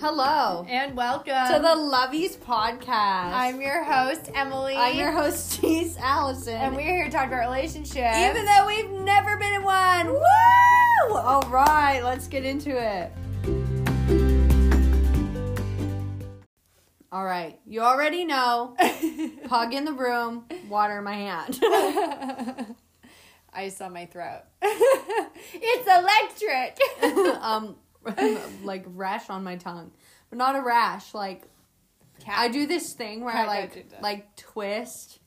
Hello and welcome to the Lovies podcast. I'm your host Emily. I'm your hostess Allison, and we're here to talk about relationships. even though we've never been in one. Woo! All right, let's get into it. All right, you already know. Pug in the room, water in my hand. ice on my throat. it's electric. um, like rash on my tongue, but not a rash. Like Cat. I do this thing where I like like twist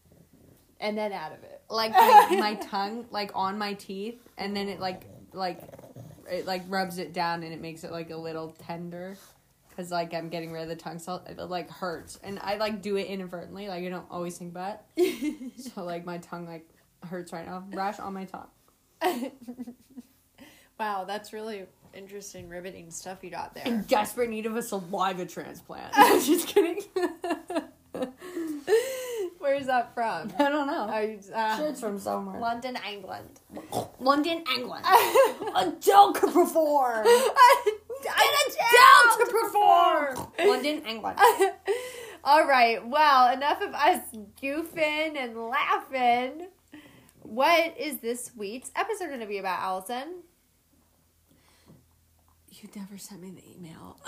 and then out of it. like my, my tongue like on my teeth, and then it like like it like rubs it down and it makes it like a little tender. Cause like I'm getting rid of the tongue salt, it like hurts, and I like do it inadvertently. Like I don't always think about. So like my tongue like hurts right now. Rash on my tongue. wow, that's really interesting, riveting stuff you got there. In desperate need of a saliva transplant. Just kidding. Where's that from? I don't know. I, uh, sure, it's from somewhere. London, England. London, England. Adele could perform. Get Adele to perform. London, England. All right. Well, enough of us goofing and laughing. What is this week's episode going to be about, Allison? You never sent me the email.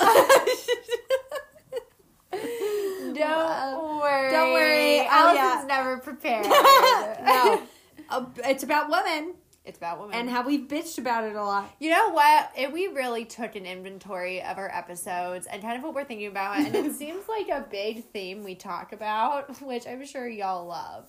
Don't worry. Don't worry. Oh, Allison's yeah. never prepared. no, uh, it's about women It's about women. and how we've bitched about it a lot. you know what? If we really took an inventory of our episodes and kind of what we're thinking about, and it seems like a big theme we talk about, which I'm sure y'all love.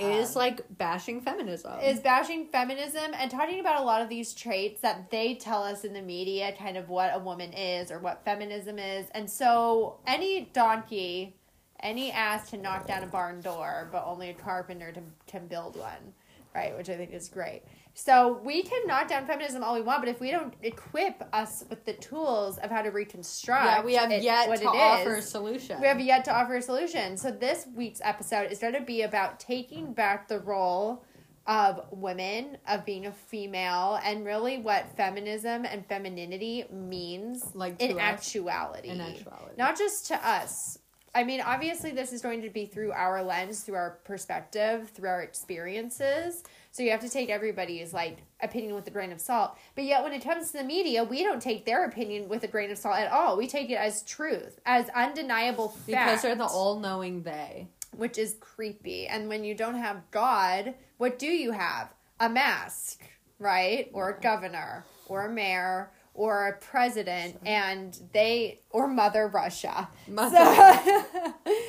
Is um, like bashing feminism. is bashing feminism and talking about a lot of these traits that they tell us in the media kind of what a woman is or what feminism is. And so any donkey, any ass to knock down a barn door, but only a carpenter to, can build one. Right, which I think is great. So we can knock down feminism all we want, but if we don't equip us with the tools of how to reconstruct, yeah, we have it- yet to offer a solution. we have yet to offer a solution. So this week's episode is going to be about taking back the role of women, of being a female, and really what feminism and femininity means Like in us. actuality. In actuality. Not just to us. I mean, obviously this is going to be through our lens, through our perspective, through our experiences. So you have to take everybody's like opinion with a grain of salt. But yet when it comes to the media, we don't take their opinion with a grain of salt at all. We take it as truth, as undeniable fact. because they're the all-knowing they. which is creepy. And when you don't have God, what do you have? A mask, right? Or a governor, or a mayor, or a president, and they or Mother Russia. Mother. So-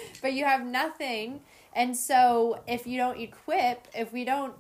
but you have nothing. And so if you don't equip, if we don't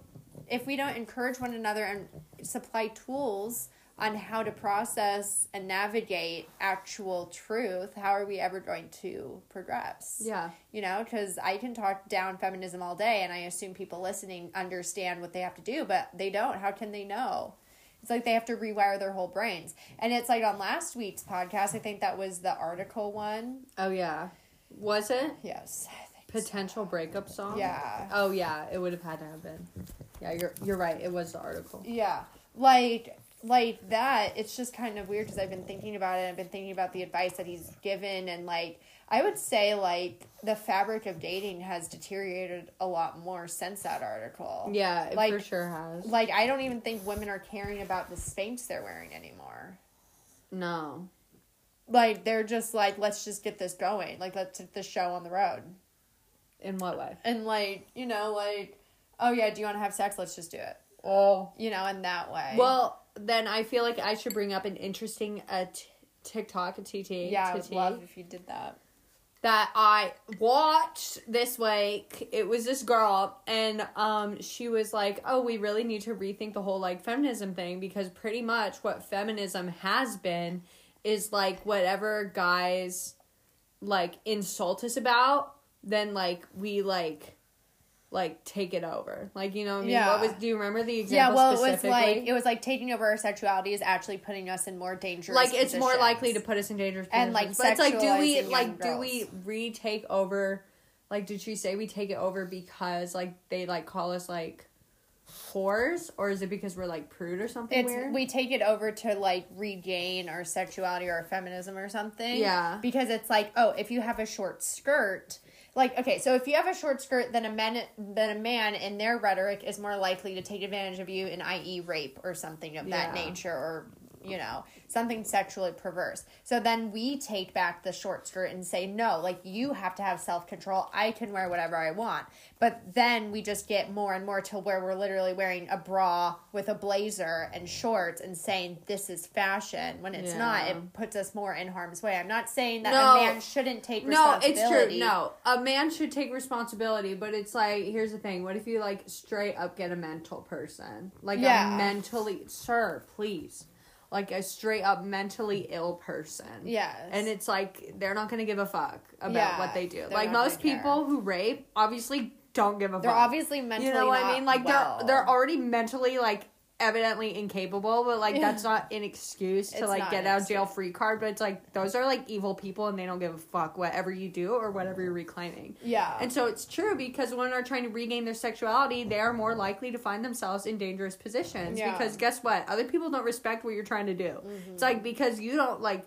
if we don't encourage one another and supply tools on how to process and navigate actual truth, how are we ever going to progress? Yeah. You know, because I can talk down feminism all day, and I assume people listening understand what they have to do, but they don't. How can they know? It's like they have to rewire their whole brains. And it's like on last week's podcast, I think that was the article one. Oh yeah. Was it Yes. I think so. potential breakup song? Yeah. Oh yeah, it would have had to have been. Yeah, you're you're right. It was the article. Yeah. Like like that, it's just kind of weird because I've been thinking about it. I've been thinking about the advice that he's given, and like I would say, like the fabric of dating has deteriorated a lot more since that article. Yeah, it Like- for sure has. Like I don't even think women are caring about the Spanx they're wearing anymore. no. Like they're just like, let's just get this going. Like let's get the show on the road. In what way? And like, you know, like, oh yeah, do you want to have sex? Let's just do it. Oh. You know, in that way. Well, then I feel like I should bring up an interesting uh, t- TikTok, a TT, yeah, I would love if you did that. that I watched this week. It was this girl, and um, she was like, "Oh, we really need to rethink the whole like feminism thing because pretty much what feminism has been is like whatever guys like insult us about, then like we like." Like take it over, like you know. What I mean, Yeah. what was? Do you remember the example? Yeah, well, it was like it was like taking over our sexuality is actually putting us in more dangerous. like it's more likely to put us in dangerous And, like, but it's like do we like do we retake over like did she say we take it over because like they like call us like whores or is it because we're like prude or something It's weird? we take it over to like regain our sexuality or our feminism or something. Yeah. Because it's like, oh, if you have a short skirt, like okay, so if you have a short skirt, then a man then a man in their rhetoric is more likely to take advantage of you in i.e. rape or something of that nature or you know, something sexually perverse. So then we take back the short skirt and say, no, like you have to have self control. I can wear whatever I want. But then we just get more and more to where we're literally wearing a bra with a blazer and shorts and saying this is fashion when it's not. It puts us more in harm's way. I'm not saying that No. a man shouldn't take responsibility. no, it's true. No, a man should take responsibility, but it's like here's the thing: what if you like straight up get a mental person, like Yeah. a mentally, sir, please, like a straight up mentally ill person? Yes. and it's like they're not gonna give a fuck about Yeah, what they do. Like most gonna care. people who rape, obviously don't give a fuck. They're obviously mentally you know what I mean? Like well. they're they're already mentally like evidently incapable, but like that's not an excuse to It's like not get an out of jail excuse. free card. But it's like those are like evil people, and they don't give a fuck whatever you do or whatever you're reclaiming. Yeah. And so it's true because when they're trying to regain their sexuality, they are more likely to find themselves in dangerous positions. Yeah. Because guess what? Other people don't respect what you're trying to do. Mm-hmm. It's like because you don't like,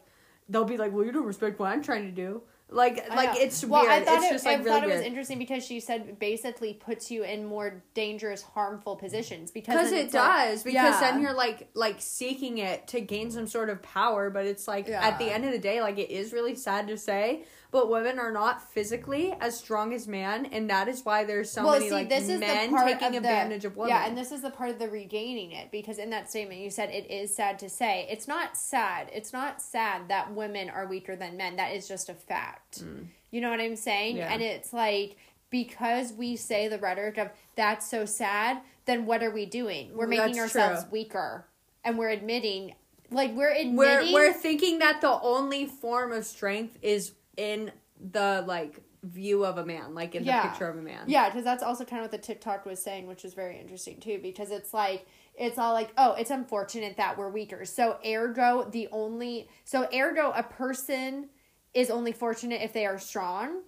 they'll be like, "Well, you don't respect what I'm trying to do." Like, I like know. it's well, weird. I thought it's it, just like I really thought it was weird. interesting because she said basically puts you in more dangerous, harmful positions because it it's like- does because Yeah. then you're like like seeking it to gain some sort of power but it's like at the end of the day like it is really sad to say but women are not physically as strong as men and that is why there's so many like men taking advantage of women Yeah, and this is the part of the regaining it because in that statement you said it is sad to say. It's not sad. It's not sad that women are weaker than men. That is just a fact. You know what I'm saying? Mm. Yeah. And it's like because we say the rhetoric of that's so sad, then what are we doing? We're making That's ourselves true. weaker. And we're admitting like we're admitting we're we're thinking that the only form of strength is in the like view of a man like in Yeah. the picture of a man Yeah, because that's also kind of what the TikTok was saying, which is very interesting too. Because it's like it's all like, oh, it's unfortunate that we're weaker. So ergo, the only so ergo, a person is only fortunate if they are strong.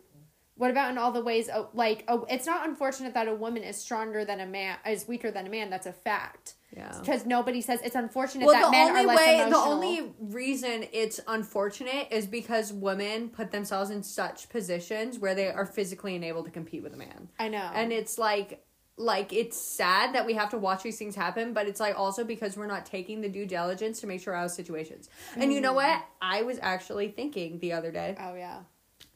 What about in all the ways? Oh, like, oh, it's not unfortunate that a woman is stronger than a man, is weaker than a man. That's a fact. yeah Because nobody says it's unfortunate well, that the men only are less way, the only reason it's unfortunate is because women put themselves in such positions where they are physically unable to compete with a man. I know, And it's like, like it's sad that we have to watch these things happen, but it's like also because we're not taking the due diligence to make sure our situations. And you know Mm. what? I was actually thinking the other day. oh yeah,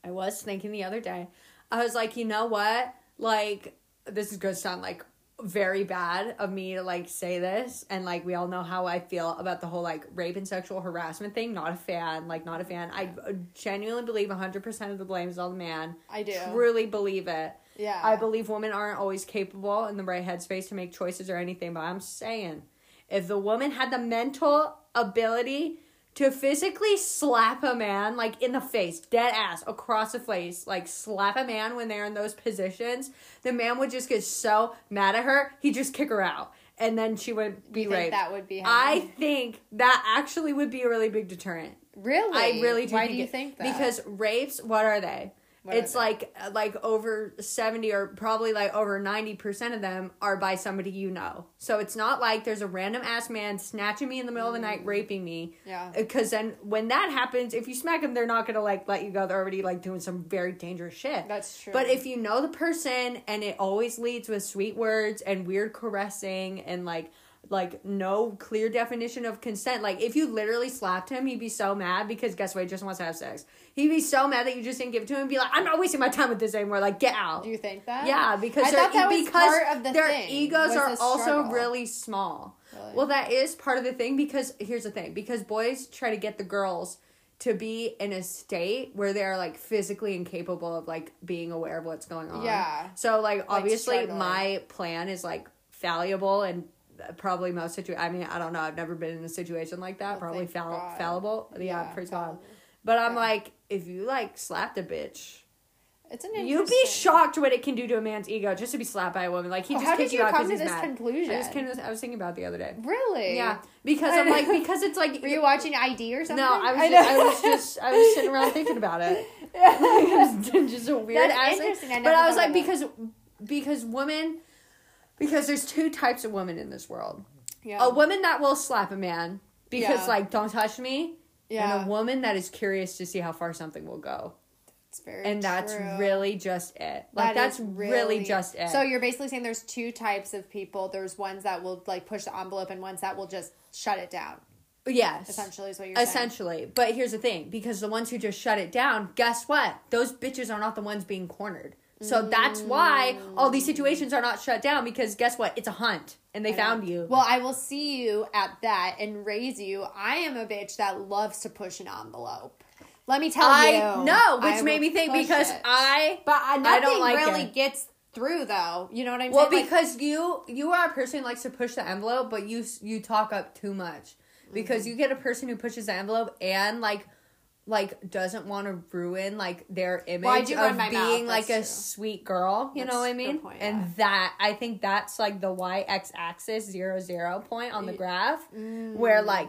I was thinking the other day. I was like, you know what? Like, this is gonna sound like very bad of me to like say this, and like we all know how I feel about the whole like rape and sexual harassment thing. Not a fan. Like, not a fan. I genuinely believe hundred percent of the blame is on the man. I do. Truly believe it. yeah. I believe women aren't always capable in the right headspace to make choices or anything, but I'm saying if the woman had the mental ability to physically slap a man like in the face, dead ass, across the face, like slap a man when they're in those positions, the man would just get so mad at her, he'd just kick her out. And then she would be You think raped. that would be I think that actually would be a really big deterrent. really. I really do. Why think do you it- think that? Because rapes, what are they? It's like like over 70 or probably like over 90% of them are by somebody you know. So it's not like there's a random ass man snatching me in the middle of the night raping me. Mm. Yeah. Because then when that happens, if you smack them, they're not going to like let you go. They're already like doing some very dangerous shit. That's true. But if you know the person and it always leads with sweet words and weird caressing and like like no clear definition of consent. Like if you literally slapped him, he'd be so mad because guess what? He just wants to have sex. He'd be so mad that you just didn't give it to him and be like, I'm not wasting my time with this anymore. Like get out. do you think that? Yeah, because I their, thought that was because part of the their thing, egos are also really small. Really? Well, that is part of the thing because here's the thing: because boys try to get the girls to be in a state where they're like physically incapable of like being aware of what's going on. Yeah. So like obviously struggling. my plan is like fallible and probably most situ. I mean I don't know. I've never been in a situation like that. Probably fall- God. fallible. Yeah, Yeah, praise God. But I'm Yeah. like, if you like slapped a bitch. It's an You'd be shocked what it can do to a man's ego just to be slapped by a woman. Like he Well, just how kicked did you you out come to this mad. conclusion? I just came to, I was thinking about the other day. Really? Yeah, because I'm like because it's like Were you watching ID or something? no, I was know. just, I was just I was sitting around thinking about it. It was just a weird That's ass interesting. I But I was like because because women Because there's two types of women in this world. Yeah. A woman that will slap a man because Yeah. like don't touch me. yeah. And a woman that is curious to see how far something will go. it's very And that's true. really just it. Like That that's is really, just it. So you're basically saying there's two types of people. There's ones that will like push the envelope and ones that will just shut it down. yes. Essentially is what you're saying. Essentially. But here's the thing because the ones who just shut it down, guess what? Those bitches are not the ones being cornered. So that's why all these situations are not shut down because guess what? It's a hunt and they I know. found you. Well, I will see you at that and raise you. I am a bitch that loves to push an envelope. Let me tell I you. know, I which made me think because it. I But I, nothing don't like really it. gets through though. You know what I mean? well saying? Like, because you you are a person who likes to push the envelope, but you you talk up too much because Mm-hmm. you get a person who pushes the envelope and like like doesn't want to ruin like their image Well, I do run of being mouth, like a true. sweet girl. You That's know what I mean? point, and yeah. that I think that's like the y x axis zero zero point on the graph Mm. where like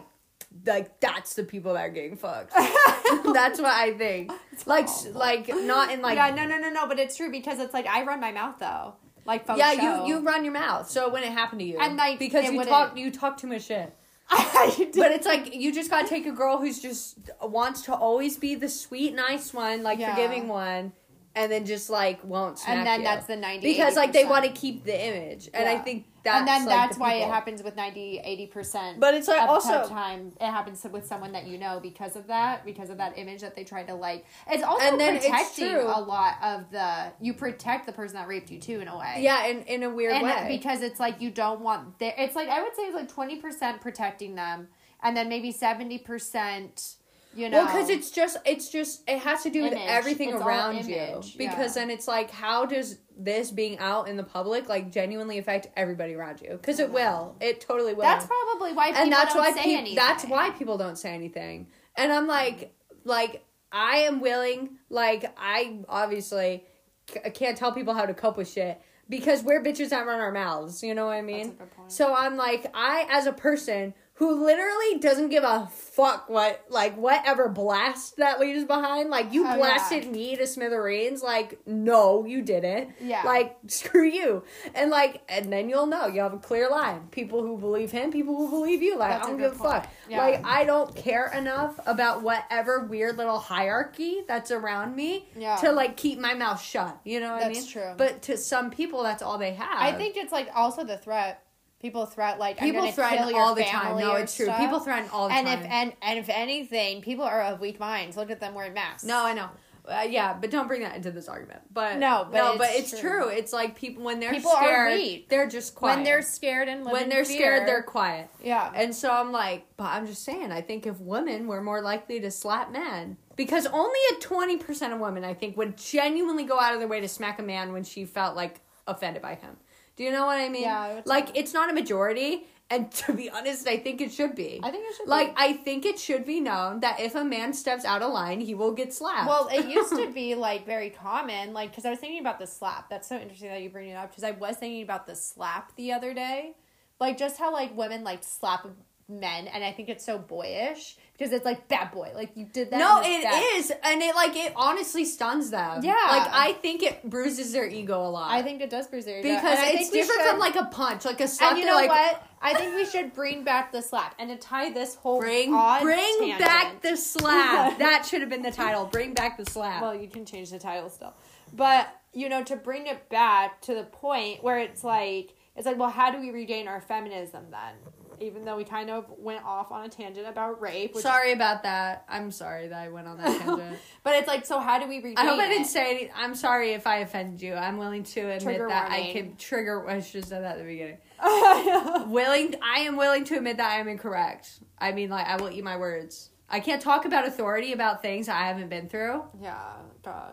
like that's the people that are getting fucked. that's what I think. Like s- awful. like not in like yeah, no, no, no, no. But it's true because it's like I run my mouth though, like yeah, show. you you run your mouth. So when it happened to you, And, like, because you wouldn't- talk you talk too much shit. but it's like you just gotta take a girl who's just wants to always be the sweet, nice one, like Yeah. forgiving one, and then just like won't smack and then you. that's the 90 because like they want to keep the image, and I think that's and then like, that's the why it happens with 90 80 percent But it's like also time. It happens with someone that you know because of that because of that image that they try to like. It's also And then protecting a lot of the you protect the person that raped you too in a way. Yeah, in in a weird and way. because it's like you don't want their it's like i would say it's like 20% protecting them and then maybe 70% you know Well, because it's just it's just it has to do with everything It's around you. Because yeah. then it's like, how does this being out in the public like genuinely affect everybody around you? Because it will. It totally will. that's probably why people and that's don't why anything that's why people don't say anything. And I'm like, like I am willing. Like I obviously c- can't tell people how to cope with shit because we're bitches that run our mouths. You know what I mean? That's a good point. So I'm like, I as a person who literally doesn't give a fuck what like whatever blast that leaves behind. Like you Oh, yeah. blasted me to smithereens. Like no, you didn't. Yeah. Like screw you. And like, and then you'll know you have a clear line. People who believe him, people who believe you. Like That's I don't give a fuck. Yeah. Like I don't care enough about whatever weird little hierarchy that's around me Yeah. to like keep my mouth shut. You know what I That's mean? true. But to some people, that's all they have. I think it's like also the threat. People threaten like people threaten all the time. No, it's true. stuff. People threaten all the and time. if and and if anything, people are of weak minds. Look at them wearing masks. No, I know. Uh, yeah, but don't bring that into this argument. But No, but no, it's but it's true. true. It's like people when they're People are scared, weak. they're just quiet. when they're scared and when they're fear. scared, they're quiet. yeah. And so I'm like, but I'm just saying, I think if women were more likely to slap men, because only a 20% of women, I think, would genuinely go out of their way to smack a man when she felt like offended by him. Do you know what I mean? Yeah, I would Like, it's not a majority. And to be honest, I think it should be. I think it should Like, be. I think it should be known that if a man steps out of line, he will get slapped. Well, it used to be like very common, like because I was thinking about the slap. That's so interesting that you bring it up because I was thinking about the slap the other day, like just how like women like slap men, and I think it's so boyish because it's like bad boy, like you did that. no, it bad. is, and it like it honestly stuns them. Yeah. like I think it bruises their ego a lot. I think it does bruise their ego. because it's different should- from like a punch, like a slap. And you know like, what? I think we should bring back the slap and to tie this whole Bring bring tangent- back the slap. that should have been the title. Bring back the slap. Well, you can change the title still. But, you know, to bring it back to the point where it's like, it's like, well, how do we regain our feminism then? Even though we kind of went off on a tangent about rape. Which sorry about that. I'm sorry that I went on that tangent. but it's like, so how do we regain I hope I didn't it? say any. I'm sorry if I offended you. I'm willing to admit Trigger that I can trigger. I should have said that at the beginning. willing. I am willing to admit that I am incorrect. I mean, like I will eat my words. I can't talk about authority about things I haven't been through. yeah,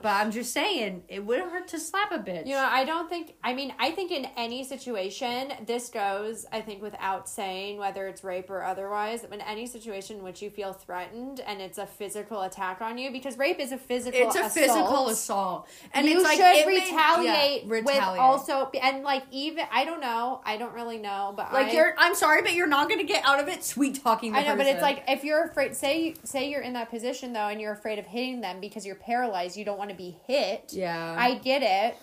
But I'm just saying, it wouldn't hurt to slap a bitch. You know, I don't think. I mean, I think in any situation, this goes. I think without saying whether it's rape or otherwise, in any situation in which you feel threatened and it's a physical attack on you, because rape is a physical. it's a assault. physical assault, and you it's like should it may- retaliate, with also and like even I don't know I don't really know but like I, you're. I'm sorry, but you're not gonna get out of it sweet talking. I know but it's like if you're afraid say say you're in that position though and you're afraid of hitting them because you're paralyzed you don't want to be hit yeah, I get it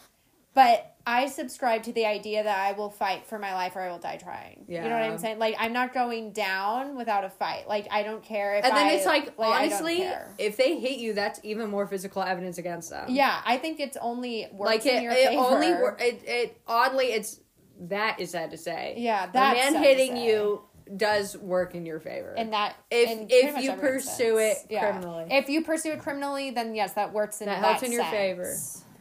but I subscribe to the idea that I will fight for my life or I will die trying. You know what I'm saying? Like I'm not going down without a fight. Like I don't care if And then I- it's like, don't honestly, if they hate you, that's even more physical evidence against them. yeah, I think it's only like in it, your it favor. only it, it oddly it's that is sad to say. Yeah, a man hitting you does work in your favor. and that If- if you pursue it criminally. If you pursue it criminally, then yes, that works in That that, helps in your sense. favor.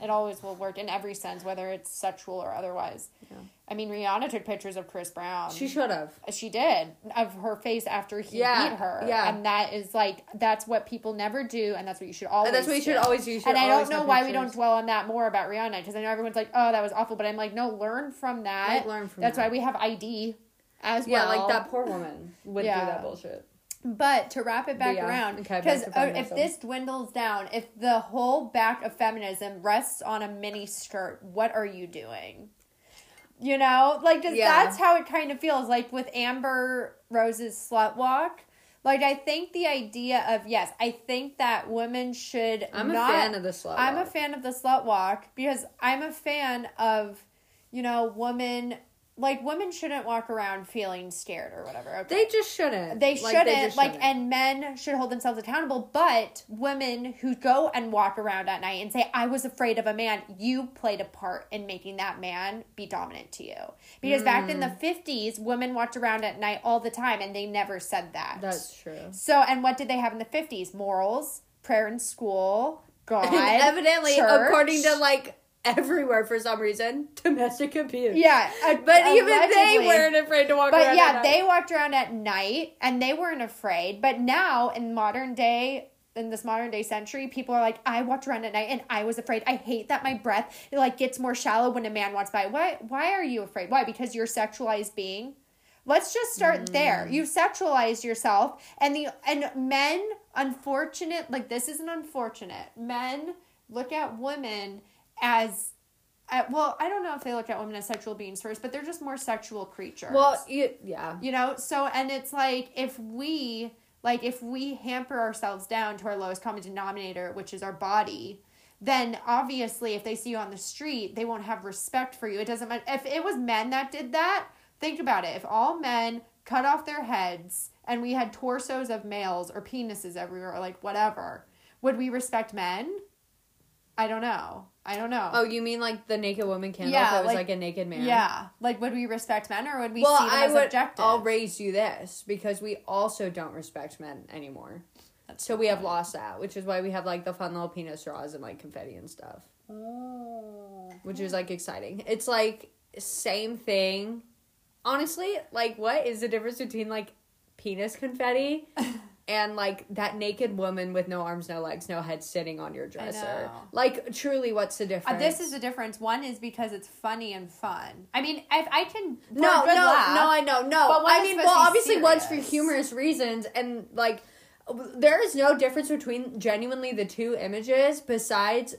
It always will work in every sense, whether it's sexual or otherwise. Yeah. I mean, Rihanna took pictures of Chris Brown. she should have. She did of her face after he Yeah, beat her. yeah. and that is like that's what people never do, and that's what you should always. And that's what you should always do. Should And I don't know why we don't dwell on that more about Rihanna because I know everyone's like, "Oh, that was awful," but I'm like, "No, learn from that. Learn from that's that. why we have ID as Yeah, well." like that poor woman went Yeah. through that bullshit. But to wrap it back yeah, around, okay, back because uh, if this dwindles down, if the whole back of feminism rests on a mini skirt, what are you doing? You know, like Yeah. that's how it kind of feels. Like with Amber Rose's slut walk, like I think the idea of yes, I think that women should. I'm not, a fan of the slut. I'm a fan of the slut walk because I'm a fan of, you know, women. Like women shouldn't walk around feeling scared or whatever. Okay? They just shouldn't. They shouldn't like, shouldn't. and men should hold themselves accountable. But women who go and walk around at night and say, "I was afraid of a man," you played a part in making that man be dominant to you. Because back in the Mm. fifties, women walked around at night all the time, and they never said that. That's true. so. And what did they have in the fifties? Morals, prayer in school, God, evidently, church. according to like everywhere for some reason, domestic abuse. yeah, uh, But even they weren't afraid to walk around. But yeah, at night. they walked around at night and they weren't afraid. But now in modern day, in this modern day century, people are like, I walked around at night and I was afraid. I hate that my breath it like gets more shallow when a man walks by. Why? Why are you afraid? Why? Because you're a sexualized being. Let's just start there. You sexualized yourself, and the and men, unfortunate, like this isn't unfortunate. Men look at women as. Uh, well, I don't know if they look at women as sexual beings first, but they're just more sexual creatures Well, you, yeah. you know so and it's like if we like if we hamper ourselves down to our lowest common denominator which is our body then obviously if they see you on the street they won't have respect for you it doesn't matter if it was men that did that think about it if all men cut off their heads and we had torsos of males or penises everywhere or like whatever would we respect men i don't know i don't know Oh, you mean like the naked woman candle? Yeah, it was like- like, a naked man. yeah like would we respect men or would we well, see them I as would. objective I'll raise you this because we also don't respect men anymore. so we have lost that, which is why we have like the fun little penis straws and like confetti and stuff, Oh. which is like exciting. It's like same thing. Honestly, like what is the difference between like penis confetti and like that naked woman with no arms, no legs, no head sitting on your dresser? Like truly, what's the difference? Uh, this is the difference. One is because it's funny and fun. I mean, if I can No, no, laugh, no, I know, no. But one I mean, well, obviously, one's for humorous reasons, and like, there is no difference between genuinely the two images besides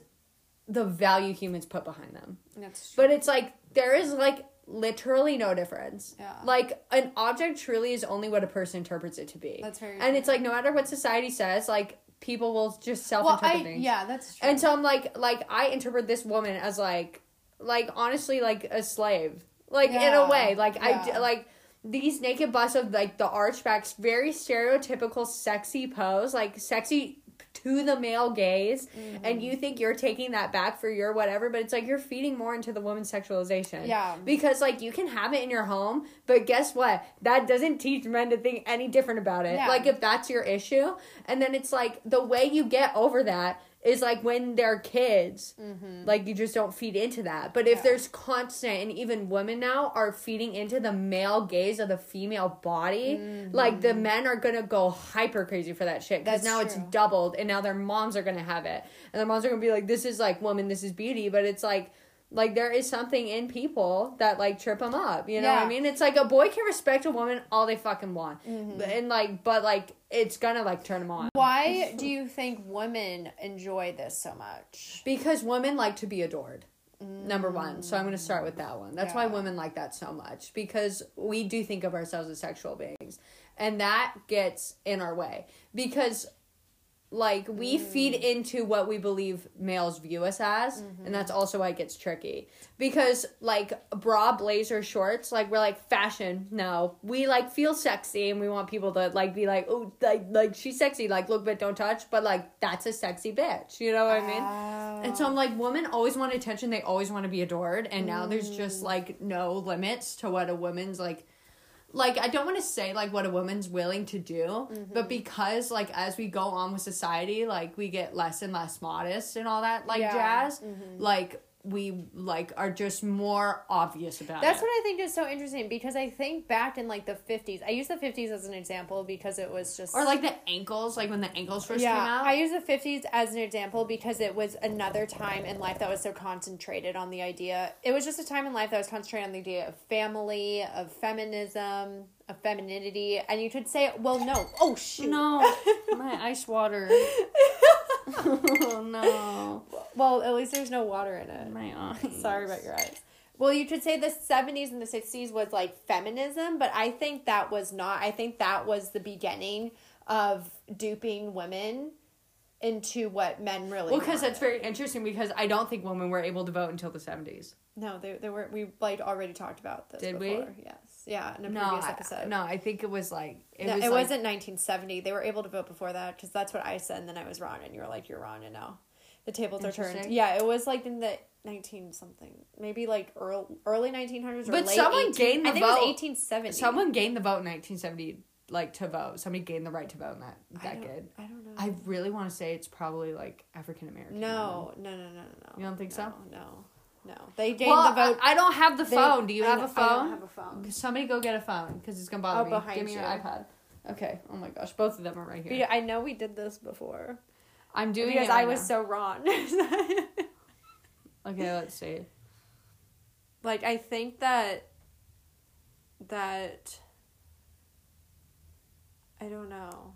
the value humans put behind them. That's true. But it's like there is like literally no difference. Yeah. Like an object truly is only what a person interprets it to be. That's very And it's like no matter what society says, like people will just self well, interpret I things. yeah, that's true. And so I'm like, like I interpret this woman as like, like honestly, like a slave, like in a way, like I yeah. d- like these naked busts of like the archbacks, very stereotypical sexy pose, like sexy to the male gaze, Mm-hmm. and you think you're taking that back for your whatever, but it's like you're feeding more into the woman's sexualization. Yeah. because like you can have it in your home, but guess what? That doesn't teach men to think any different about it. Yeah. Like if that's your issue, and then it's like the way you get over that is like when they're kids like you just don't feed into that but if Mm-hmm. Yeah. there's constant and even women now are feeding into the male gaze of the female body like the men are gonna go hyper crazy for that shit because Mm-hmm. Now it's doubled and now their moms are gonna have it and their moms are gonna be like this is like woman this is beauty but it's like like there is something in people that like trip them up you know what i mean it's like a boy can respect a woman all they fucking want Mm-hmm. and like but like it's gonna like turn them on Why do you think women enjoy this so much? Because women like to be adored. Number one. So I'm to start with that one. That's why women like that so much. Because we do think of ourselves as sexual beings. And that gets in our way. Because like we feed Mm. into what we believe males view us as and that's Mm-hmm. also why it gets tricky because like bra blazer shorts like we're like fashion no we like feel sexy and we want people to like be like oh like like she's sexy like look but don't touch but like that's a sexy bitch you know what i mean and Oh. so I'm like, women always want attention. They always want to be adored. And now there's Mm. just like no limits to what a woman's like. Like I don't want to say like what a woman's willing to do, Mm-hmm. but because like as we go on with society, like we get less and less modest and all that like Yeah. jazz. Mhm. Like we like are just more obvious about That's it. what I think is so interesting because I think back in like the 50s, I use the 50s as an example because it was just or like the ankles, like when the ankles first yeah, came out. I use the 50s as an example because it was another time in life that was so concentrated on the idea. It was just a time in life that was concentrated on the idea of family, of feminism, of femininity, and you could say, well, no. Oh, shoot. no, my ice water. oh no, Well, at least there's no water in it. my eyes. Sorry about your eyes. Well, you could say the 70s and the 60s was like feminism, but I think that was not. I think that was the beginning of duping women into what men really Well, because that's very interesting because I don't think women were able to vote until the 70s. No, they, they were. We like already talked about this. Did we? Yes. Yeah, in a No, previous I, episode. no, I think it was like it No, was it like, wasn't 1970. They were able to vote before that because that's what I said, and then I was wrong, and you were like, "You're wrong," and now the tables are turned. Yeah, it was like in the 19 something, maybe like early early 1900s or But someone 18 gained the I think vote. it was 1870. Someone gained the vote in 1970, like to vote. Somebody gained the right to vote in that I don't- decade. I don't know. I really want to say it's probably like African American. no, no, no, no, no, no. You don't think so? No, no. They gained Well, the vote. I, I don't have the they- phone. Do you I have know- a phone? I don't have a phone. Somebody go get a phone because it's gonna oh, bother Oh, me. Give me your you. iPad. Okay. Oh my gosh, both of them are right here. But yeah, I know we did this before I'm doing because it I was now. so wrong. Okay, let's see. like I think that that I don't know.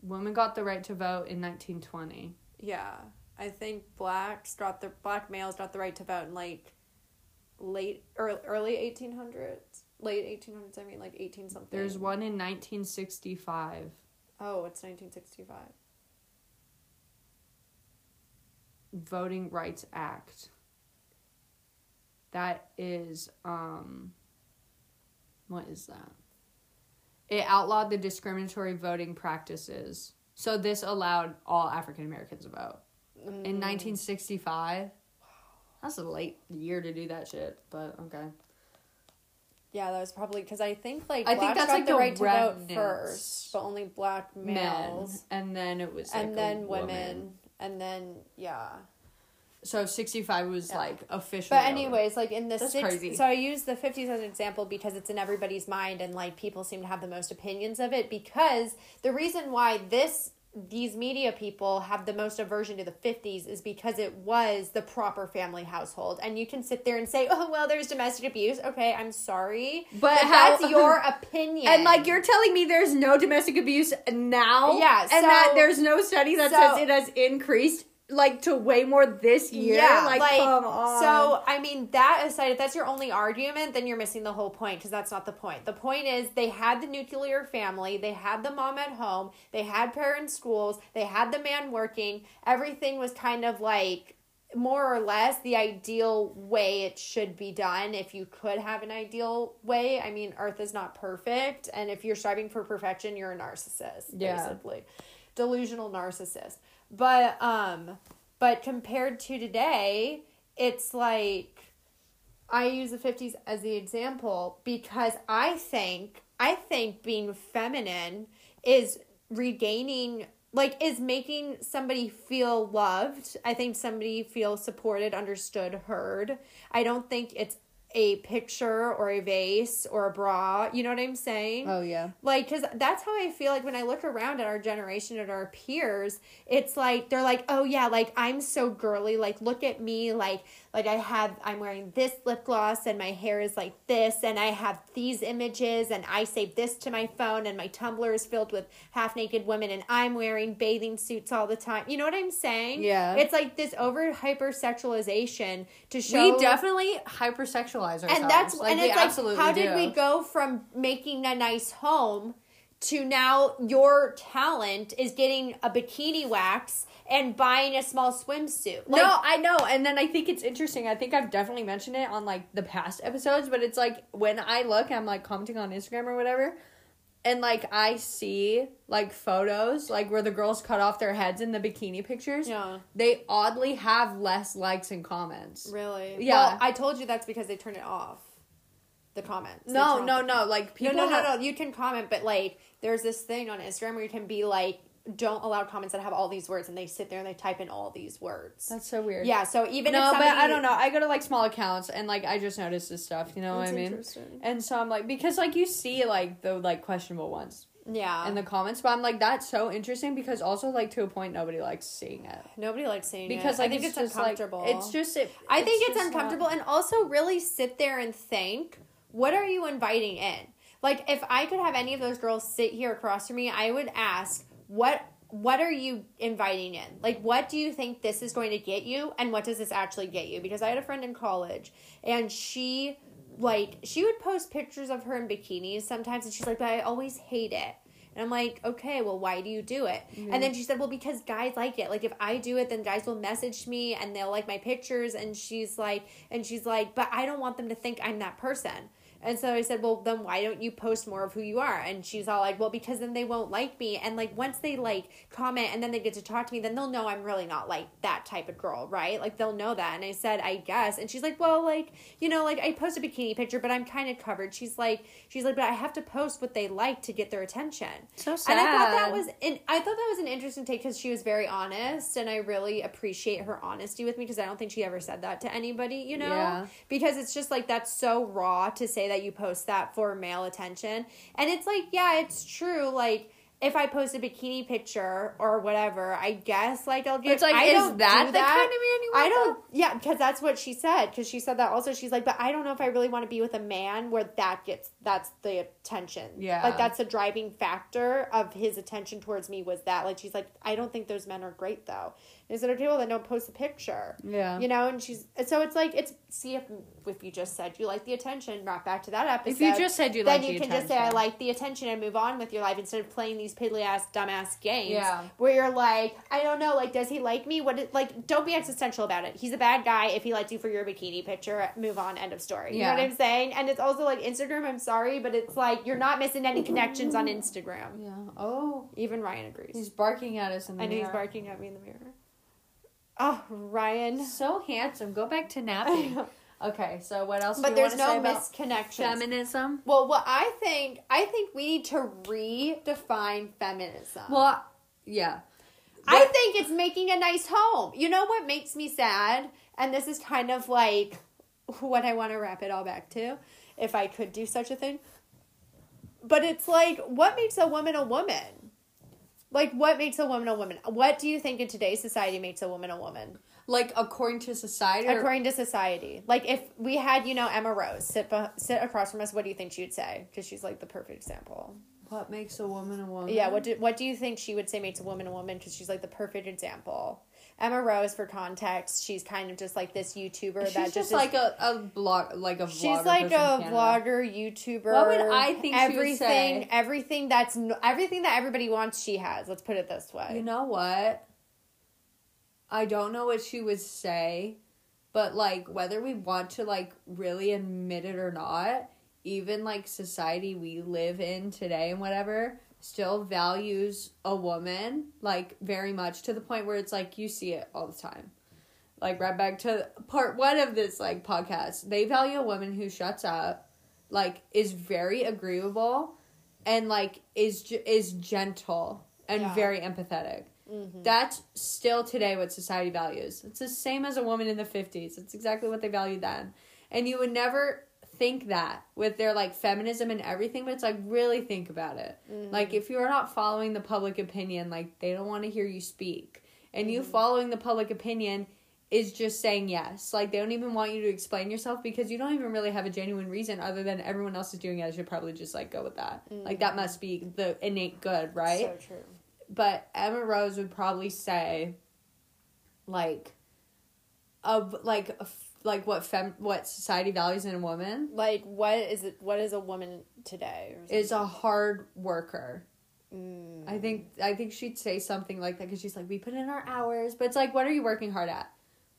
Women got the right to vote in 1920. Yeah, I think blacks got the black males got the right to vote in like late early early eighteen hundreds, late eighteen hundreds. I mean like eighteen something. There's one in 1965. Oh, it's nineteen sixty five. Voting Rights Act. That is um what is that? It outlawed the discriminatory voting practices. So this allowed all African Americans to vote. Mm. In 1965. That's a late year to do that shit, but okay. Yeah, that was probably because I think like I think that's got like the the right to vote first, but only black males, Men. And then it was like and then woman. women, and then yeah. So 65 was Yeah. like official. But anyways, like in the That's six, crazy. so I use the fifties as an example because it's in everybody's mind and like people seem to have the most opinions of it because the reason why this these media people have the most aversion to the 50s is because it was the proper family household. And you can sit there and say oh well there's domestic abuse. Okay i'm sorry But how- that's your opinion. And like you're telling me there's no domestic abuse now? Yeah, And that there's no study that so- says it has increased like to way more this year. Yeah, like, like, come on. so I mean that aside, if that's your only argument, then you're missing the whole point because that's not the point. The point is they had the nuclear family, they had the mom at home, they had parent schools, they had the man working. Everything was kind of like more or less the ideal way it should be done if you could have an ideal way. I mean, earth is not perfect, and if you're striving for perfection, you're a narcissist, Yeah. basically. Delusional narcissist. But um but compared to today, it's like I use the 50s as the example because I think I think being feminine is regaining like is making somebody feel loved. I think somebody feels supported, understood, heard. I don't think it's a picture or a vase or a bra. You know what I'm saying? Oh yeah. like because that's how i feel like when i look around at our generation at our peers it's like they're like oh yeah like i'm so girly like look at me like like i have i'm wearing this lip gloss and my hair is like this and i have these images and i save this to my phone and my tumblr is filled with half naked women and i'm wearing bathing suits all the time you know what i'm saying Yeah. it's like this over hypersexualization to show we definitely hypersexualize ourselves. and that's like, and it's like absolutely how do. did we go from making a nice home to now your talent is getting a bikini wax and buying a small swimsuit. Like, no, I know. And then I think it's interesting. I think I've definitely mentioned it on like the past episodes, but it's like when I look, I'm like commenting on Instagram or whatever, and like I see like photos like where the girls cut off their heads in the bikini pictures. Yeah. They oddly have less likes and comments. Really? Yeah. Well, I told you that's because they turn it off. The comments. No, no, no. Like people no, no, have- no, no. You can comment, but like, there's this thing on Instagram where you can be like, don't allow comments that have all these words, and they sit there and they type in all these words. That's so weird. yeah. So even no, if somebody, but I don't know. I go to like small accounts and like I just notice this stuff. You know what I mean? And so I'm like, because like you see like the like questionable ones Yeah. in the comments, but I'm like, that's so interesting because also like to a point nobody likes seeing it Nobody likes seeing it. because I think it's, it's, just, like, uncomfortable. it's just it. I think it's, uncomfortable, not- and also really sit there and think, what are you inviting in? Like, if I could have any of those girls sit here across from me, I would ask, what what are you inviting in? Like, what do you think this is going to get you, and what does this actually get you? Because I had a friend in college, and she like she would post pictures of her in bikinis sometimes, and she's like, but I always hate it. And I'm like, okay, well, why do you do it? And mm-hmm. then she said, well, because guys like it. Like, if I do it, then guys will message me and they'll like my pictures. And she's like, and she's like, but I don't want them to think I'm that person. And so I said, well, then why don't you post more of who you are? And she's all like, well, because then they won't like me. And like, once they like comment and then they get to talk to me, then they'll know I'm really not like that type of girl, right? Like, they'll know that. And I said, I guess. And she's like, well, like, you know, like I post a bikini picture, but I'm kind of covered. She's like, she's like, but I have to post what they like to get their attention. So sad. And I thought that was, and I thought that was an interesting take because she was very honest, and I really appreciate her honesty with me because I don't think she ever said that to anybody, you know. Yeah. Because it's just like that's so raw to say that you post that for male attention, and it's like, yeah, it's true. Like if I post a bikini picture or whatever, I guess like I'll get. It's like, I is don't that do the kind of man you want? I don't. Yeah, because that's what she said. Because she said that also. She's like, but I don't know if I really want to be with a man where that gets that's the attention. Yeah. like that's a driving factor of his attention towards me was that. Like she's like, I don't think those men are great though. Is it okay? Well, then don't post a picture. Yeah. You know, and she's so it's like it's see if if you just said you like the attention, right back to that episode. If you just said you like the attention. then like you the can just say I like the attention and move on with your life instead of playing these piddly ass dumbass games. Yeah. Where you're like, I don't know, like does he like me? What like don't be existential about it. He's a bad guy. If he likes you for your bikini picture, move on. End of story. You Yeah. know what I'm saying? And it's also like Instagram. I'm sorry, but it's like you're not missing any connections on Instagram. Yeah. Oh, Even Ryan agrees. he's barking at us in the I know he's barking at me in the mirror. Oh, Ryan. So handsome. Go back to napping. okay, so what else? But do you there's want to no say about misconnections. feminism? Well, what I think, I think we need to redefine feminism. Well, yeah. I think it's making a nice home. You know what makes me sad? And this is kind of like what I want to wrap it all back to, if I could do such a thing. But it's like, what makes a woman a woman? Like, what makes a woman a woman? What do you think in today's society makes a woman a woman? Like according to society, or According to society. Like, if we had, you know, Emma Rose sit, be- sit across from us, what do you think she would say? Because she's like the perfect example. what makes a woman a woman? Yeah, what do, what do you think she would say makes a woman a woman? Because she's like the perfect example. Emma Rose, for context, she's kind of just like this YouTuber She's that just, just, is- like a, a blog, like a vlogger she's like a vlogger, YouTuber. What would I think everything, everything that's everything that everybody wants, she has. Let's put it this way. You know what? I don't know what she would say, but like whether we want to like really admit it or not, even like society we live in today and whatever still values a woman like very much to the point where it's like you see it all the time. Like right back to part one of this like podcast, they value a woman who shuts up, like is very agreeable, and like is is gentle and Yeah. very empathetic. Mm-hmm. That's still today what society values. It's the same as a woman in the 50s. It's exactly what they valued then. And you would never think that with their like feminism and everything, but it's like really think about it. Mm. Like if you're not following the public opinion, like they don't want to hear you speak. And you mm. following the public opinion is just saying yes. Like they don't even want you to explain yourself because you don't even really have a genuine reason other than everyone else is doing it. I should probably just like go with that. Like that mm. must be the innate good, right? So true. but Emma Rose would probably say like of like like what fem what society values in a woman Like, what is it? What is a woman today? is a hard worker mm. I think I think she'd say something like that because she's like, we put in our hours, but it's like, what are you working hard at?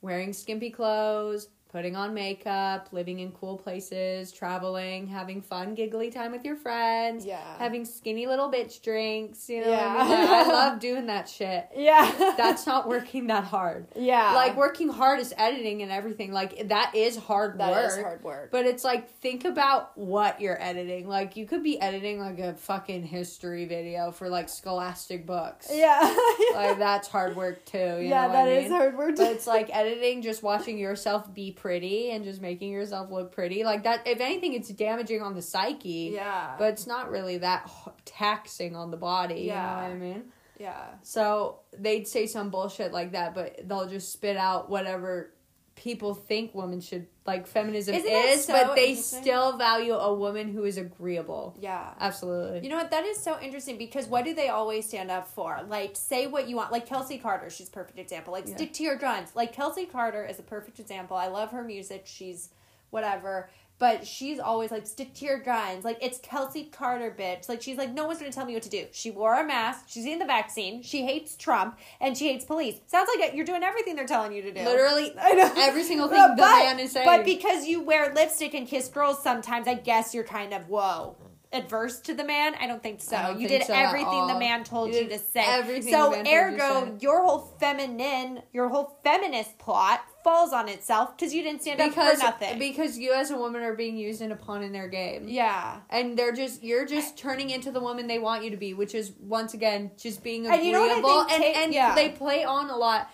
Wearing skimpy clothes, putting on makeup, living in cool places, traveling, having fun, giggly time with your friends, Yeah. having skinny little bitch drinks. You know, what I, Yeah. mean? Like, I love doing that shit. Yeah. That's not working that hard. yeah. Like working hard is editing and everything. Like that is hard That work. is hard work. But it's like think about what you're editing. Like you could be editing like a fucking history video for like scholastic books. yeah. Like that's hard work too. You yeah, know that I is hard work. But it's like editing, just watching yourself be pretty and just making yourself look pretty. Like that. If anything, it's damaging on the psyche. yeah. But it's not really that taxing on the body. Yeah. You know what I mean? yeah. So they'd say some bullshit like that, but they'll just spit out whatever people think women should like feminism Isn't is, so but they still value a woman who is agreeable. Yeah. Absolutely. You know what? That is so interesting because what do they always stand up for? Like, say what you want. Like Kelsey Carter, she's a perfect example. Like, Yeah. stick to your guns. Like, Kelsey Carter is a perfect example. I love her music. She's whatever. But she's always like, stick to your guns. Like, it's Kelsey Carter, bitch. Like, she's like, no one's to tell me what to do. She wore a mask. She's in the vaccine. She hates Trump. And she hates police. Sounds like you're doing everything they're telling you to do. Literally I know. every single thing But- the man is saying. But because you wear lipstick and kiss girls sometimes, I guess you're kind of whoa. Adverse to the man? I don't think so. Don't you think did so everything the man told You you, to say. everything so the man told you ergo, your whole feminine, your whole feminist plot falls on itself because you didn't stand because up for nothing. because you as a woman are being used in a pawn in their game. yeah. And they're just you're just turning into the woman they want you to be, which is once again just being agreeable. And you know what I think and ta- and yeah. they play on a lot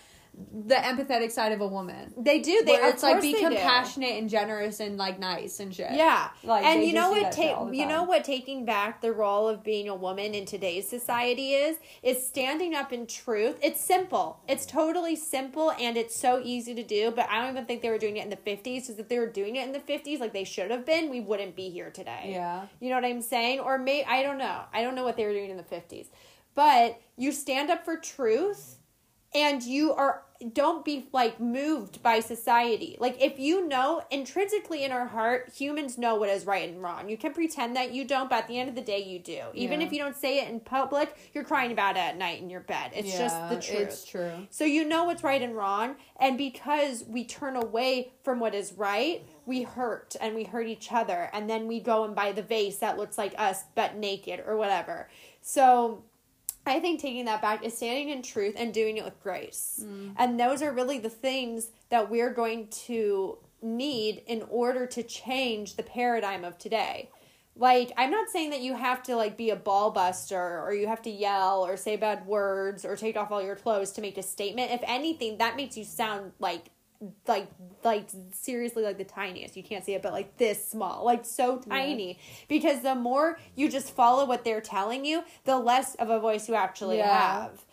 the empathetic side of a woman. They do. They it's like be they do. compassionate and generous and like nice and shit. Yeah, Like, and you know what? that shit all Ta- you know what? Taking back the role of being a woman in today's society is is standing up in truth. It's simple. It's totally simple, and it's so easy to do. But I don't even think they were doing it in the fifties. Because if they were doing it in the fifties, like they should have been, we wouldn't be here today. Yeah. You know what I'm saying? Or may I don't know. I don't know what they were doing in the 50s. But you stand up for truth and you are don't be like moved by society. Like if you know intrinsically in our heart, humans know what is right and wrong. You can pretend that you don't, but at the end of the day you do. Even Yeah. if you don't say it in public, you're crying about it at night in your bed. It's just the truth. It's true. So you know what's right and wrong, and because we turn away from what is right, we hurt and we hurt each other, and then we go and buy the vase that looks like us but naked or whatever. So I think taking that back is standing in truth and doing it with grace. Mm. And those are really the things that we're going to need in order to change the paradigm of today. Like, I'm not saying that you have to like be a ball buster or you have to yell or say bad words or take off all your clothes to make a statement. If anything, that makes you sound like like like seriously like the tiniest you can't see it but like this small like so tiny because the more you just follow what they're telling you the less of a voice you actually Yeah. have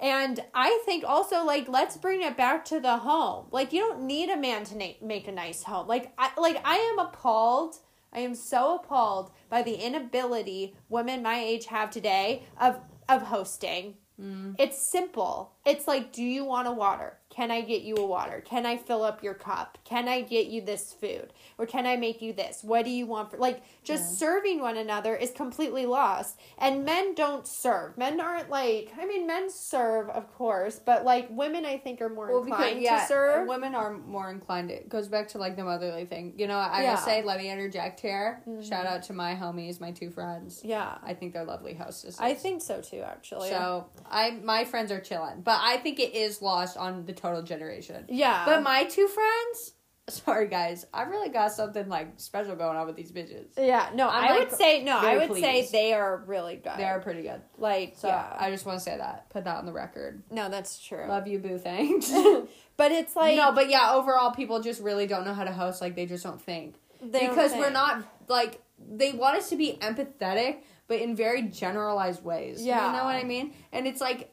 and I think also like let's bring it back to the home. Like you don't need a man to na- make a nice home. Like I like I am appalled. I am so appalled by the inability women my age have today of of hosting. Mm. It's simple. It's like, do you want a water? Can I get you a water? Can I fill up your cup? Can I get you this food? Or can I make you this? What do you want for like just serving one another is completely lost. And men don't serve. Men aren't like I mean men serve of course, but like women I think are more Well, because inclined yeah, to serve. women are more inclined. It goes back to like the motherly thing. You know, I Yeah. say, let me interject here. Mm-hmm. Shout out to my homies, my two friends. yeah. I think they're lovely hostesses. I think so too actually. so. I my friends are chilling, but I think it is lost on the total generation. yeah. But my two friends, sorry guys, I really got something like special going on with these bitches. yeah, no, I'm, i like, would say no, I would say they are really good. They are pretty good. like So yeah. I just want to say that. Put that on the record. no, that's true. Love you, boo. Thanks. But it's like no, but yeah, overall, people just really don't know how to host. Like they just don't think They don't because we're not like they want us to be empathetic, but in very generalized ways. Yeah. you know what I mean. And it's like,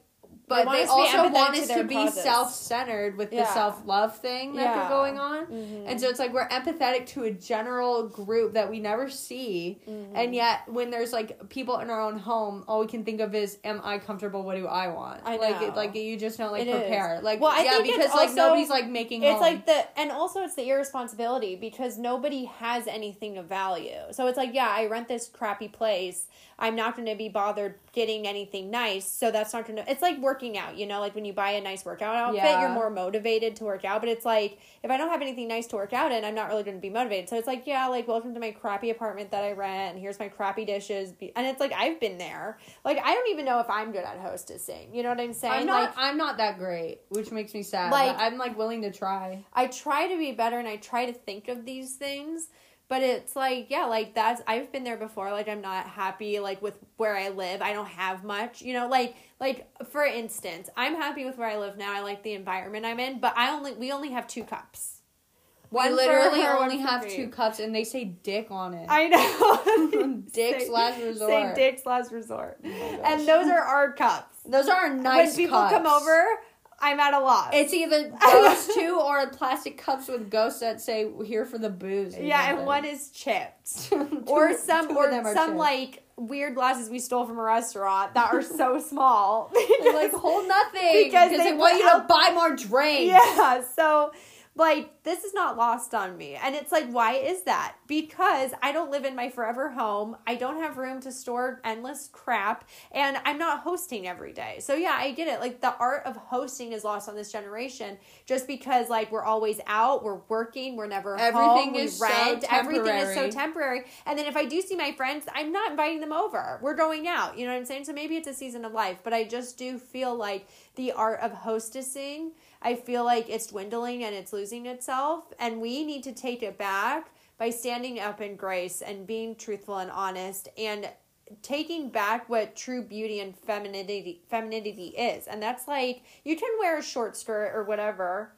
but they, to also want us their to be self-centered with Yeah. the self-love thing that Yeah. they're going on. Mhm. And so it's like we're empathetic to a general group that we never see, Mm-hmm. and yet when there's like people in our own home, all we can think of is, "Am I comfortable? What do I want?" I like it, like you just don't like It is. prepare. Like Well, I yeah, think because like also- nobody's like making. It's home. like the and also it's the irresponsibility because nobody has anything of value. So it's like, yeah, I rent this crappy place. I'm not going to be bothered getting anything nice. So that's not going to, it's like working out, you know, like when you buy a nice workout outfit, Yeah. you're more motivated to work out. But it's like, if I don't have anything nice to work out in, I'm not really going to be motivated. So it's like, yeah, like, welcome to my crappy apartment that I rent, and here's my crappy dishes. And it's like, I've been there. Like, I don't even know if I'm good at hostessing. You know what I'm saying? I'm not. like, I'm not that great, which makes me sad. Like- but I'm like willing to try. I try to be better and I try to think of these things, but it's like, yeah, like that's I've been there before. Like I'm not happy like with where I live. I don't have much, you know, like like for instance, I'm happy with where I live now. I like the environment I'm in, but I only we only have two cups. We One for literally her, only have two cups, and they say "dick" on it. I know. Dick's Say- last Say resort. Dick's last resort. Oh and those are our cups. Those are our nice. when people come over, I'm at a loss. It's either those two or plastic cups with ghosts that say "here for the booze." yeah, and one is chipped. Or some or them are some chips. like weird glasses we stole from a restaurant that are so small. Like hold nothing Because because they they, want you to buy more drinks. yeah, so like this is not lost on me. And it's like why is that? Because I don't live in my forever home. I don't have room to store endless crap and I'm not hosting every day. So yeah, I get it. Like the art of hosting is lost on this generation just because like we're always out, we're working, we're never Everything home, we is so rent, everything is so temporary. And then if I do see my friends, I'm not inviting them over. We're going out. You know what I'm saying? So maybe it's a season of life, but I just do feel like the art of hostessing, I feel like it's dwindling and it's losing itself. And we need to take it back by standing up in grace and being truthful and honest and taking back what true beauty and femininity femininity is. And that's like you can wear a short skirt or whatever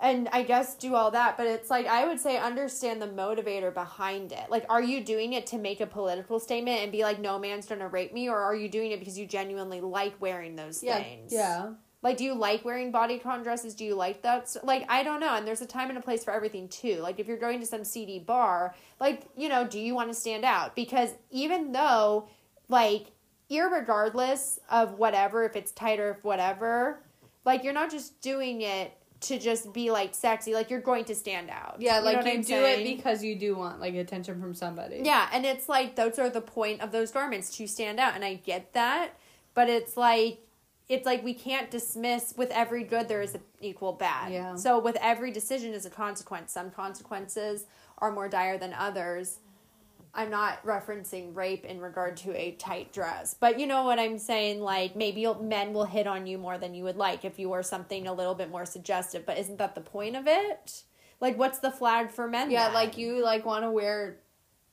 and I guess do all that, but it's like I would say understand the motivator behind it. Like, are you doing it to make a political statement and be like, no man's gonna rape me, or are you doing it because you genuinely like wearing those yeah, things? yeah. Like, do you like wearing bodycon dresses? Do you like that? Like, I don't know. And there's a time and a place for everything too. Like, if you're going to some seedy bar, like, you know, do you want to stand out? Because even though, like, irregardless of whatever, if it's tight or if whatever, like, you're not just doing it to just be like sexy. Like, you're going to stand out. Yeah, like you do saying? it because you do want like attention from somebody. Yeah, and it's like those are the point of those garments to stand out, and I get that, but it's like it's like we can't dismiss with every good there is an equal bad. Yeah. So with every decision is a consequence. Some consequences are more dire than others. I'm not referencing rape in regard to a tight dress, but you know what I'm saying. Like maybe men will hit on you more than you would like if you wore something a little bit more suggestive. But isn't that the point of it? Like, what's the flag for men? Yeah, then? like you like want to wear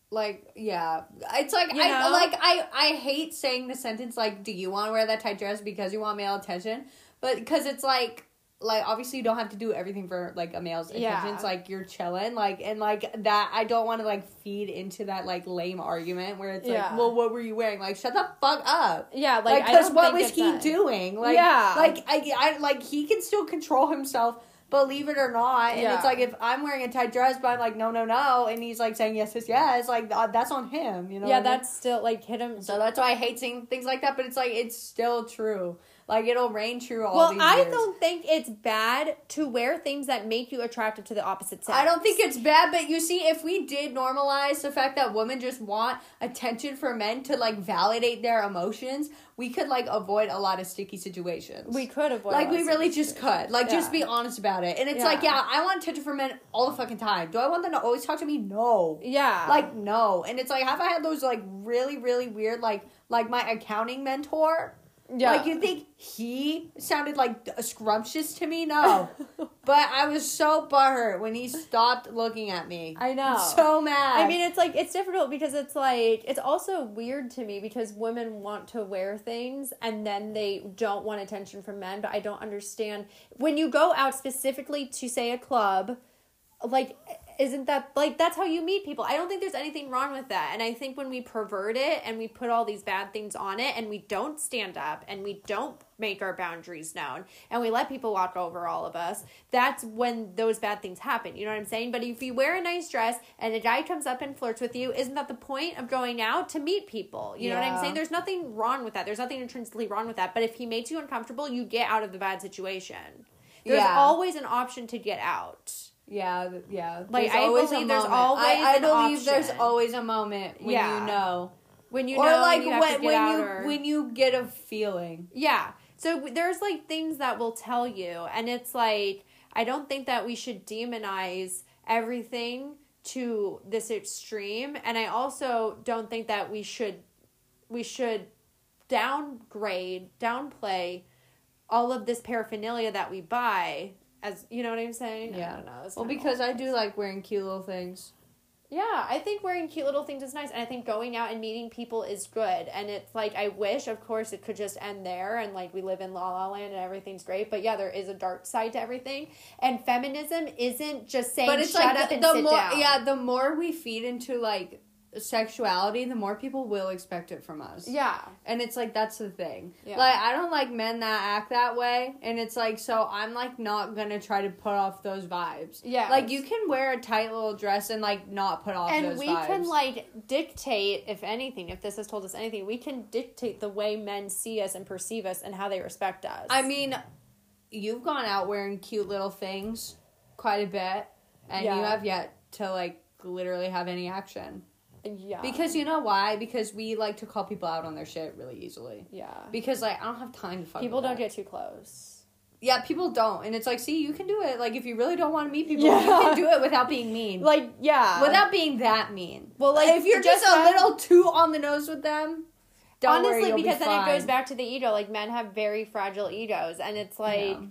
like yeah. It's like You I know? like I I hate saying the sentence like do you want to wear that tight dress because you want male attention? But cuz it's like like obviously you don't have to do everything for like a male's attention. Yeah. Like you're chilling like and like that I don't want to like feed into that like lame argument where it's Yeah. like, "Well, what were you wearing?" Like shut the fuck up. yeah, like, Like, because don't what was he a- doing? Like, Yeah. like I, I, like he can still control himself, believe it or not. And Yeah. it's like if I'm wearing a tight dress, but I'm like, no, no, no, and he's like saying yes, yes, yes, like uh, that's on him. You know? yeah, what I mean? that's still like hit him. so that's why I hate seeing things like that. But it's like it's still true. Like it'll rain true all well, I years. don't think it's bad to wear things that make you attractive to the opposite sex. I don't think it's bad, but you see, if we did normalize the fact that women just want attention for men to like validate their emotions, we could like avoid a lot of sticky situations. we could avoid. like we really just could like just be honest about it and it's Yeah. like yeah i want attention from men all the fucking time do i want them to always talk to me no Yeah, like no and it's like have i had those like really really weird like like my accounting mentor yeah. like you think he sounded like scrumptious to me no but i was so butthurt when he stopped looking at me I know. so mad I mean, it's like it's difficult because it's like it's also weird to me because women want to wear things and then they don't want attention from men. But I don't understand when you go out specifically to say a club, like isn't that like that's how you meet people? I don't think there's anything wrong with that. And I think when we pervert it and we put all these bad things on it and we don't stand up and we don't make our boundaries known and we let people walk over all of us, that's when those bad things happen. You know what I'm saying? But if you wear a nice dress and a guy comes up and flirts with you, isn't that the point of going out to meet people? You know what I'm saying? There's nothing wrong with that. There's nothing intrinsically wrong with that. But if he makes you uncomfortable, you get out of the bad situation. There's Yeah. always an option to get out. Yeah yeah Like, There's I always believe there's always I, I believe there's always a moment when Yeah. you know when you or know like you when when you or- when you get a feeling. Yeah. So there's like things that will tell you, and it's like I don't think that we should demonize everything to this extreme, and I also don't think that we should we should downgrade, downplay all of this paraphernalia that we buy. As you know what I'm saying? I Yeah. don't know. It's Well, because I do like wearing cute little things. Yeah, I think wearing cute little things is nice, and I think going out and meeting people is good. And it's like I wish, of course, it could just end there, and like we live in La La Land and everything's great. But yeah, there is a dark side to everything, and feminism isn't just saying But it's shut like up the, and the sit more down. yeah, the more we feed into like sexuality, the more people will expect it from us. yeah, And it's like that's the thing. Yeah. Like I don't like men that act that way, and it's like so I'm like not gonna try to put off those vibes. Yeah. Like you can wear a tight little dress and like not put off those vibes. and we vibes. can like dictate, if anything, if this has told us anything, we can dictate the way men see us and perceive us and how they respect us. I mean, you've gone out wearing cute little things quite a bit, and you have yet to like literally have any action. Yeah, Because you know why? Because we like to call people out on their shit really easily. yeah, Because like I don't have time to fuck. people don't that. get too close. Yeah, people don't, and it's like, see, you can do it. Like if you really don't want to meet people, Yeah. you can do it without being mean. Like yeah, without being that mean. Well, like, if you're just, just a have- little too on the nose with them, don't honestly worry, because be then it goes back to the ego like men have very fragile egos and it's like Yeah.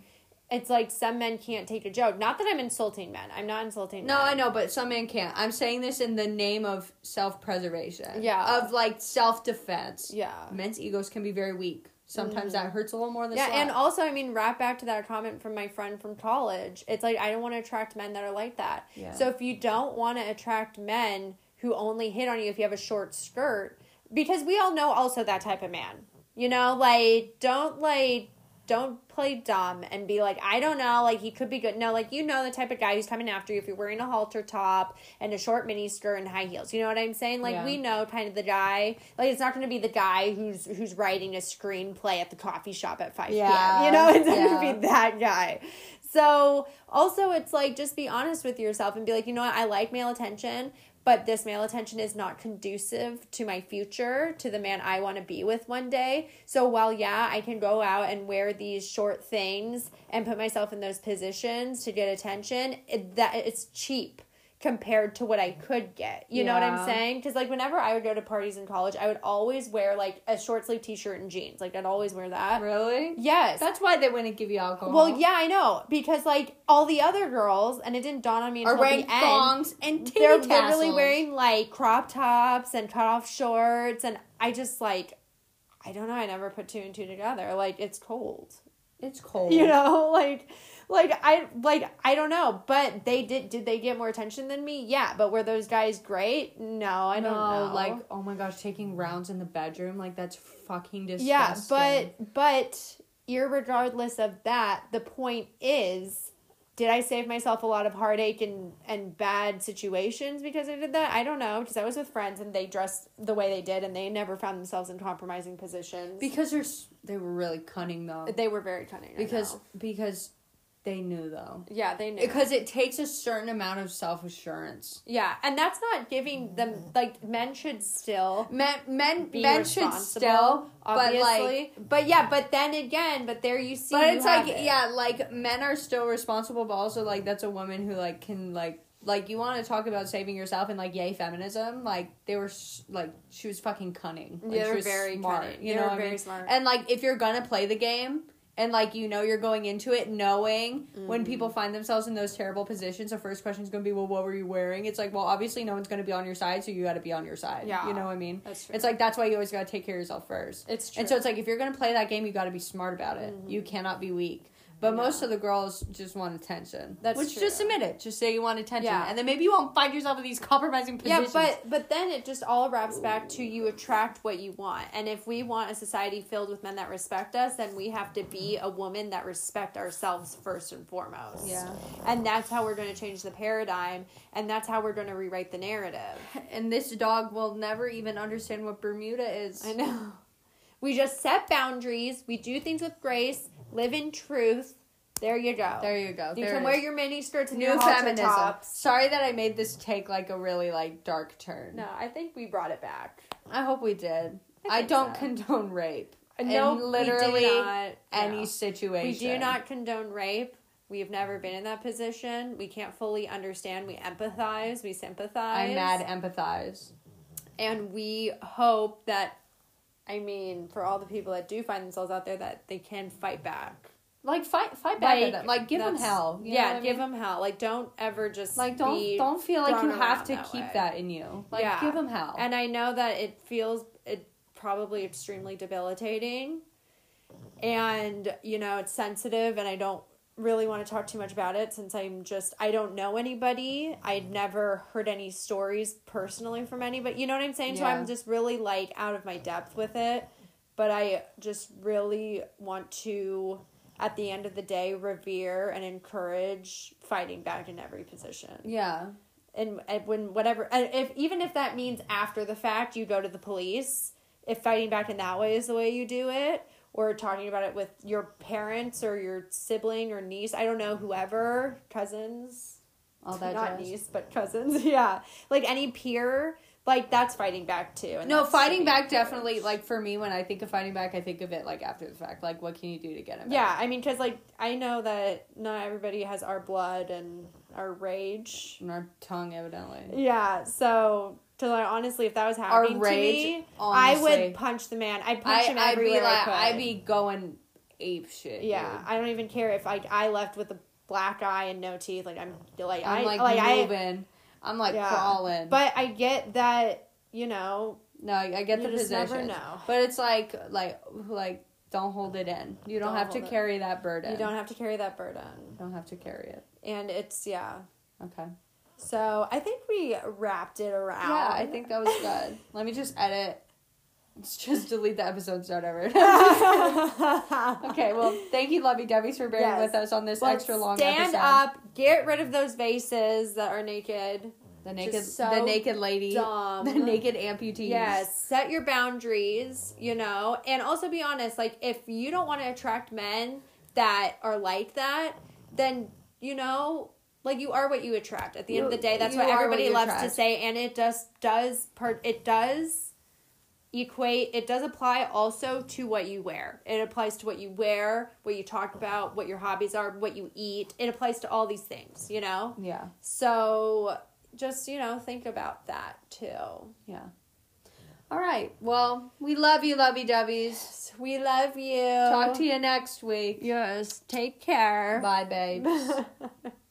It's like some men can't take a joke not that i'm insulting men i'm not insulting No, men. I know, but some men can't. I'm saying this in the name of self preservation. Yeah. Of like self defense. yeah Mm-hmm. Men's egos can be very weak. Sometimes that hurts a little more than yeah and also i mean wrap back to that comment from my friend from college it's like i don't want to attract men that are like that Yeah. so if you don't want to attract men who only hit on you if you have a short skirt because we all know also that type of man you know like don't like don't play dumb and be like, I don't know, like he could be good. No, like you know the type of guy who's coming after you if you're wearing a halter top and a short mini skirt and high heels. You know what I'm saying? Like Yeah. we know kind of the guy. Like it's not going to be the guy who's who's writing a screenplay at the coffee shop at 5 Yeah. p.m. You know, it's not going to be that guy. So also it's like just be honest with yourself and be like, you know what, I like male attention, but this male attention is not conducive to my future, to the man I want to be with one day. So while yeah, I can go out and wear these short things and put myself in those positions to get attention, it, that it's cheap compared to what I could get. You know what I'm saying? Cuz like whenever I would go to parties in college, I would always wear like a short sleeve t-shirt and jeans. Like I'd always wear that. really? Yes. That's why they wouldn't give you alcohol. Well, yeah, I know because like all the other girls, and it didn't dawn on me Are until wearing the end. thongs and They're literally wearing like crop tops and cut off shorts, and I just like, I don't know. I never put two and two together. Like it's cold, It's cold. you know. Like, like I like I don't know. But they did. Did they get more attention than me? Yeah. But were those guys great? No, I don't know. like oh my gosh, taking rounds in the bedroom, like that's fucking disgusting. Yeah, but but irregardless of that, the point is, did I save myself a lot of heartache and and bad situations because I did that? I don't know because I was with friends and they dressed the way they did and they never found themselves in compromising positions. because they're they were really cunning though. they were very cunning. Because because they knew though. yeah, they knew. Because it takes a certain amount of self assurance. yeah, and that's not giving them mm. like men should still Men men be men should responsible, still, but like but yeah, but then again, but there you see. but you it's like it. yeah, like men are still responsible, but also like that's a woman who like can like like you want to talk about saving yourself and like yay feminism like they were s- like she was fucking cunning like, Yeah, they she were was very smart cunning. you They know were what I mean? smart. and like if you're gonna play the game and like you know you're going into it knowing when people Mm. find themselves in those terrible positions the first question is going to be well what were you wearing? It's like well obviously no one's going to be on your side so you got to be on your side. Yeah. you know what i mean? That's true. it's like that's why you always got to take care of yourself first. It's true and so it's like if you're going to play that game you got to be smart about it. You cannot be weak but Mm-hmm. Most of the girls just want attention. That's which true. just admit it. Just say you want attention, Yeah. and then maybe you won't find yourself in these compromising Yeah, positions. Yeah, but but then it just all wraps back to you attract what you want. And if we want a society filled with men that respect us, then we have to be a woman that respect ourselves first and foremost. Yeah. And that's how we're going to change the paradigm and that's how we're going to rewrite the narrative. and this dog will never even understand what Bermuda is. I know. We just set boundaries, we do things with grace, live in truth, There you go. There you go. you There can wear is. your mini skirts and new feminism. tops. Sorry that I made this take like a really like dark turn. No, I think we brought it back. I hope we did. I I, don't so. condone rape. Uh, no, in literally any any. situation. We do not condone rape. We've never been in that position. We can't fully understand. We empathize. We sympathize. I'm mad. Empathize. and we hope that. I mean, for all the people that do find themselves out there, that they can fight back. Like fight, fight back at them. Like give them hell. yeah, give mean? them hell. Like don't ever just Like don't don't feel like you have to that keep way. that in you. Like Yeah. give them hell. And I know that it feels it probably extremely debilitating. And, you know, it's sensitive and I don't really want to talk too much about it since I'm just I don't know anybody. I'd never heard any stories personally from anybody. You know what I'm saying? So I'm just really like out of my depth with it. But I just really want to at the end of the day revere and encourage fighting back in every position yeah. and, and when whatever and if even if that means after the fact you go to the police if fighting back in that way is the way you do it or talking about it with your parents or your sibling or niece i don't know whoever cousins All that not jazz. niece but cousins yeah like any peer like that's fighting back too and No, fighting back definitely. Like for me, when I think of fighting back, I think of it like after the fact. Like what can you do to get it? Back? yeah i mean because like i know that not everybody has our blood and our rage And our tongue, evidently. Yeah, so to like honestly, if that was happening rage, to me, honestly. I would punch the man. I'd punch I, him I'd be like, I could. I'd be going ape shit. yeah, dude. I don't even care if like I left with a black eye and no teeth. Like I'm like I'm I like, like I. moving. I'm like Yeah. crawling. But I get that you know. no, I get the position. But it's like, like, like, don't hold it in. You don't, Don't have to it. carry that burden. You don't have to carry that burden, You don't have to carry it. and it's yeah. Okay. So I think we wrapped it around. Yeah, I think that was good. Let me just edit. Let's just delete the episode start over. okay, well, thank you, Lovey Dubbies, for bearing Yes. with us on this extra long stand episode. up, get rid of those vases that are naked. The naked, so the naked lady, dumb. the naked amputees. Yes, set your boundaries, you know, and also be honest. Like, if you don't want to attract men that are like that, then, you know, like you are what you attract. At the end of the day, that's what what everybody you loves to say, and it just does part. It does equate. It does apply also to what you wear. It applies to what you wear, what you talk about, what your hobbies are, what you eat. It applies to all these things, you know. Yeah. So just you know, think about that too. Yeah. All right. Well, we love you, Lovey Dubbies. We love you. Talk to you next week. Yes. Take care. Bye, babes.